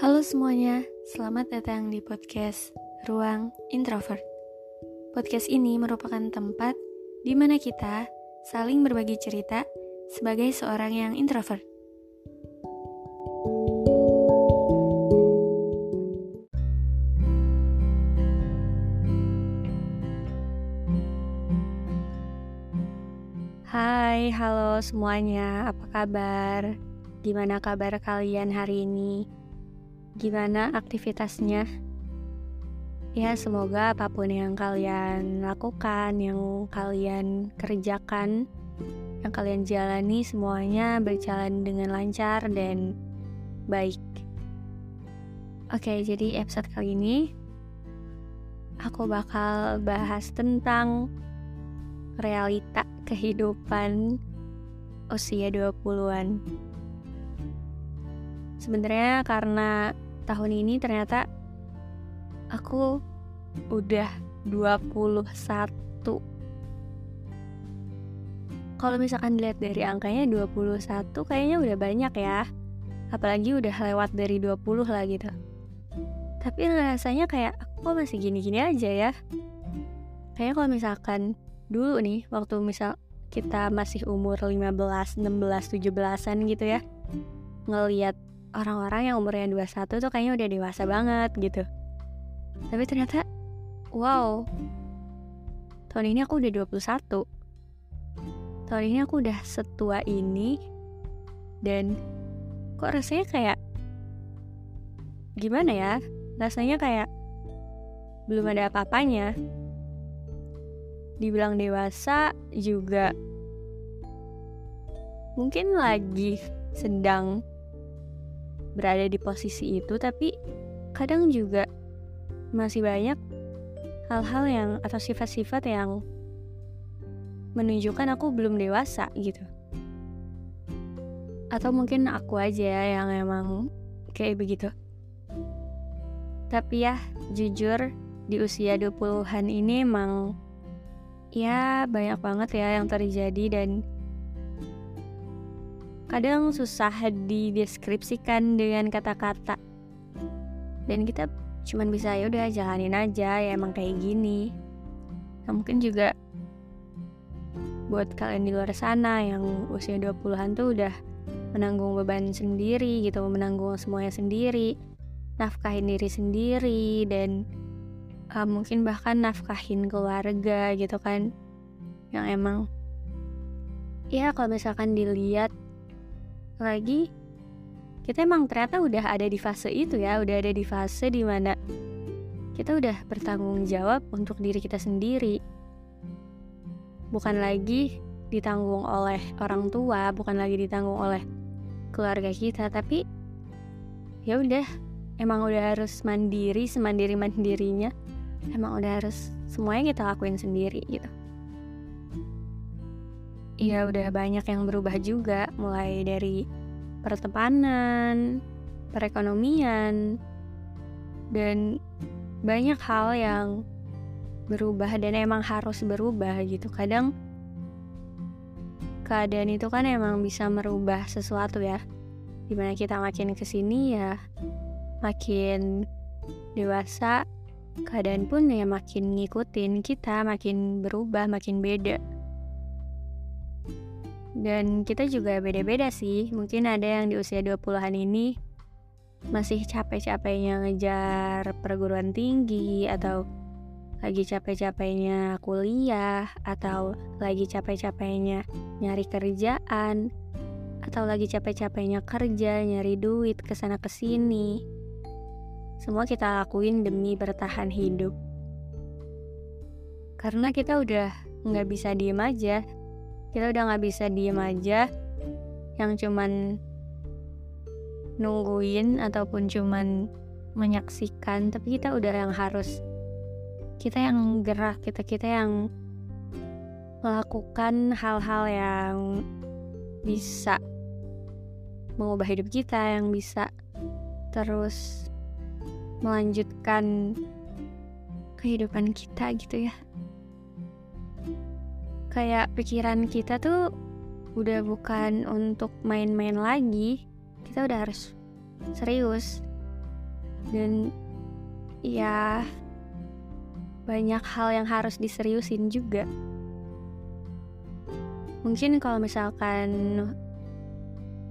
Halo semuanya, selamat datang di podcast Ruang Introvert. Podcast ini merupakan tempat di mana kita saling berbagi cerita sebagai seorang yang introvert. Hai, halo semuanya, apa kabar? Gimana kabar kalian hari ini? Gimana aktivitasnya? Ya, semoga apa pun yang kalian lakukan, yang kalian kerjakan, yang kalian jalani semuanya berjalan dengan lancar dan baik. Oke, jadi episode kali ini aku bakal bahas tentang realita kehidupan usia 20-an. Sebenarnya karena tahun ini ternyata aku udah 21. Kalau misalkan dilihat dari angkanya 21 kayaknya udah banyak ya. Apalagi udah lewat dari 20 lah gitu. Tapi rasanya kayak aku masih gini-gini aja ya. Kayaknya kalau misalkan dulu nih waktu misal kita masih umur 15, 16, 17-an gitu ya ngeliat orang-orang yang umurnya 21 tuh kayaknya udah dewasa banget gitu. Tapi ternyata wow. Tahun ini aku udah 21 tahun ini aku udah setua ini dan kok rasanya kayak gimana ya? Rasanya kayak belum ada apa-apanya. Dibilang dewasa juga mungkin lagi sedang berada di posisi itu tapi kadang juga masih banyak hal-hal yang atau sifat-sifat yang menunjukkan aku belum dewasa gitu. Atau mungkin aku aja yang emang kayak begitu. Tapi ya jujur di usia 20-an ini emang ya banyak banget ya yang terjadi dan kadang susah dideskripsikan dengan kata-kata. Dan kita cuman bisa ya udah jalanin aja ya emang kayak gini. Nah mungkin juga buat kalian di luar sana yang usia 20-an tuh udah menanggung beban sendiri gitu menanggung semuanya sendiri nafkahin diri sendiri dan uh, mungkin bahkan nafkahin keluarga gitu kan. Yang emang ya kalau misalkan dilihat lagi kita emang ternyata udah ada di fase itu ya udah ada di fase di mana kita udah bertanggung jawab untuk diri kita sendiri. Bukan lagi ditanggung oleh orang tua bukan lagi ditanggung oleh keluarga kita tapi ya udah emang udah harus mandiri semandiri mandirinya emang udah harus semuanya kita lakuin sendiri gitu Iya udah banyak yang berubah juga mulai dari pertemanan, perekonomian, dan banyak hal yang berubah dan emang harus berubah gitu. Kadang keadaan itu kan emang bisa merubah sesuatu ya. Di mana kita makin ke sini ya makin dewasa keadaan pun ya makin ngikutin kita, makin berubah, makin beda. Dan kita juga beda-beda sih. Mungkin ada yang di usia 20-an ini masih capek-capeknya ngejar perguruan tinggi atau lagi capek-capeknya kuliah atau lagi capek-capeknya nyari kerjaan atau lagi capek-capeknya kerja nyari duit ke sana ke sini semua kita lakuin demi bertahan hidup. karena kita udah nggak bisa diem aja kita udah nggak bisa diem aja. Yang cuman nungguin ataupun cuman menyaksikan tapi kita udah yang harus kita yang gerak kita kita yang melakukan hal-hal yang bisa mengubah hidup kita yang bisa terus melanjutkan kehidupan kita gitu ya kayak pikiran kita tuh udah bukan untuk main-main lagi. Kita udah harus serius. Dan ya banyak hal yang harus diseriusin juga. Mungkin kalau misalkan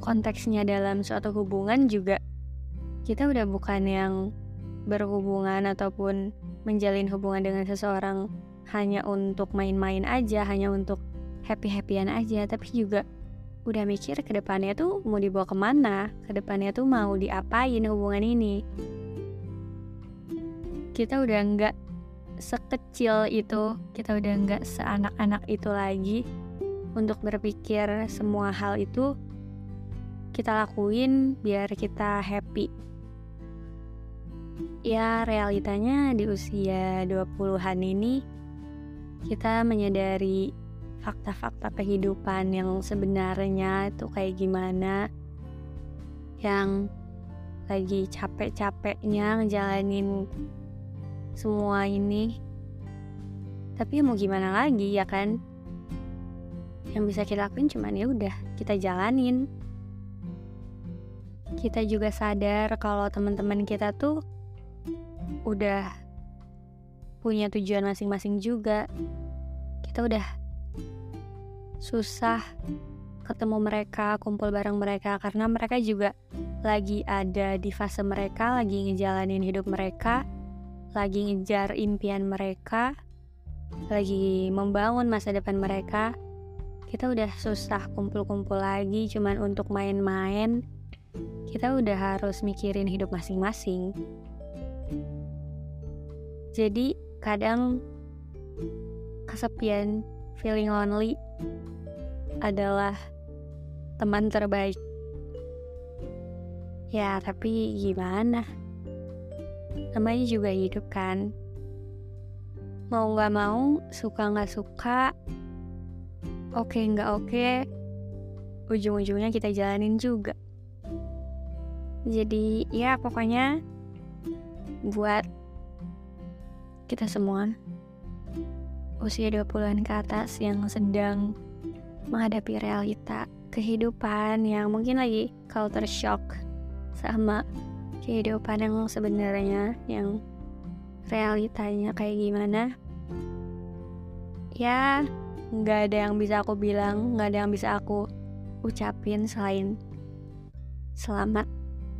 konteksnya dalam suatu hubungan juga kita udah bukan yang berhubungan ataupun menjalin hubungan dengan seseorang hanya untuk main-main aja, hanya untuk happy-happyan aja, tapi juga udah mikir ke depannya tuh mau dibawa ke mana, ke depannya tuh mau diapain hubungan ini. Kita udah nggak sekecil itu, kita udah nggak seanak-anak itu lagi untuk berpikir semua hal itu kita lakuin biar kita happy. Ya realitanya di usia 20-an ini kita menyadari fakta-fakta kehidupan yang sebenarnya itu kayak gimana yang lagi capek-capeknya ngejalanin semua ini. Tapi mau gimana lagi ya kan? Yang bisa kita lakuin cuman ya udah kita jalanin. Kita juga sadar kalau teman-teman kita tuh udah punya tujuan masing-masing juga. Kita udah susah ketemu mereka, kumpul bareng mereka karena mereka juga lagi ada di fase mereka, lagi ngejalanin hidup mereka, lagi ngejar impian mereka, lagi membangun masa depan mereka. Kita udah susah kumpul-kumpul lagi cuman untuk main-main kita udah harus mikirin hidup masing-masing. Jadi kadang kesepian feeling lonely adalah teman terbaik. Ya tapi gimana? Namanya juga hidup kan? Mau gak mau suka gak suka oke nggak oke ujung-ujungnya kita jalanin juga. Jadi ya pokoknya buat kita semua usia 20-an ke atas yang sedang menghadapi realita kehidupan yang mungkin lagi culture shock sama kehidupan yang sebenarnya yang realitanya kayak gimana ya nggak ada yang bisa aku bilang, nggak ada yang bisa aku ucapin selain selamat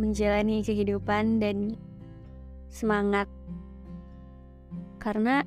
menjalani kehidupan dan semangat. Karena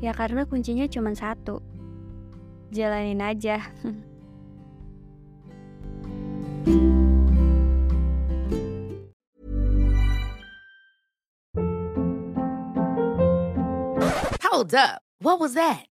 ya karena kuncinya cuma satu. Jalanin aja. Hold up. What was that?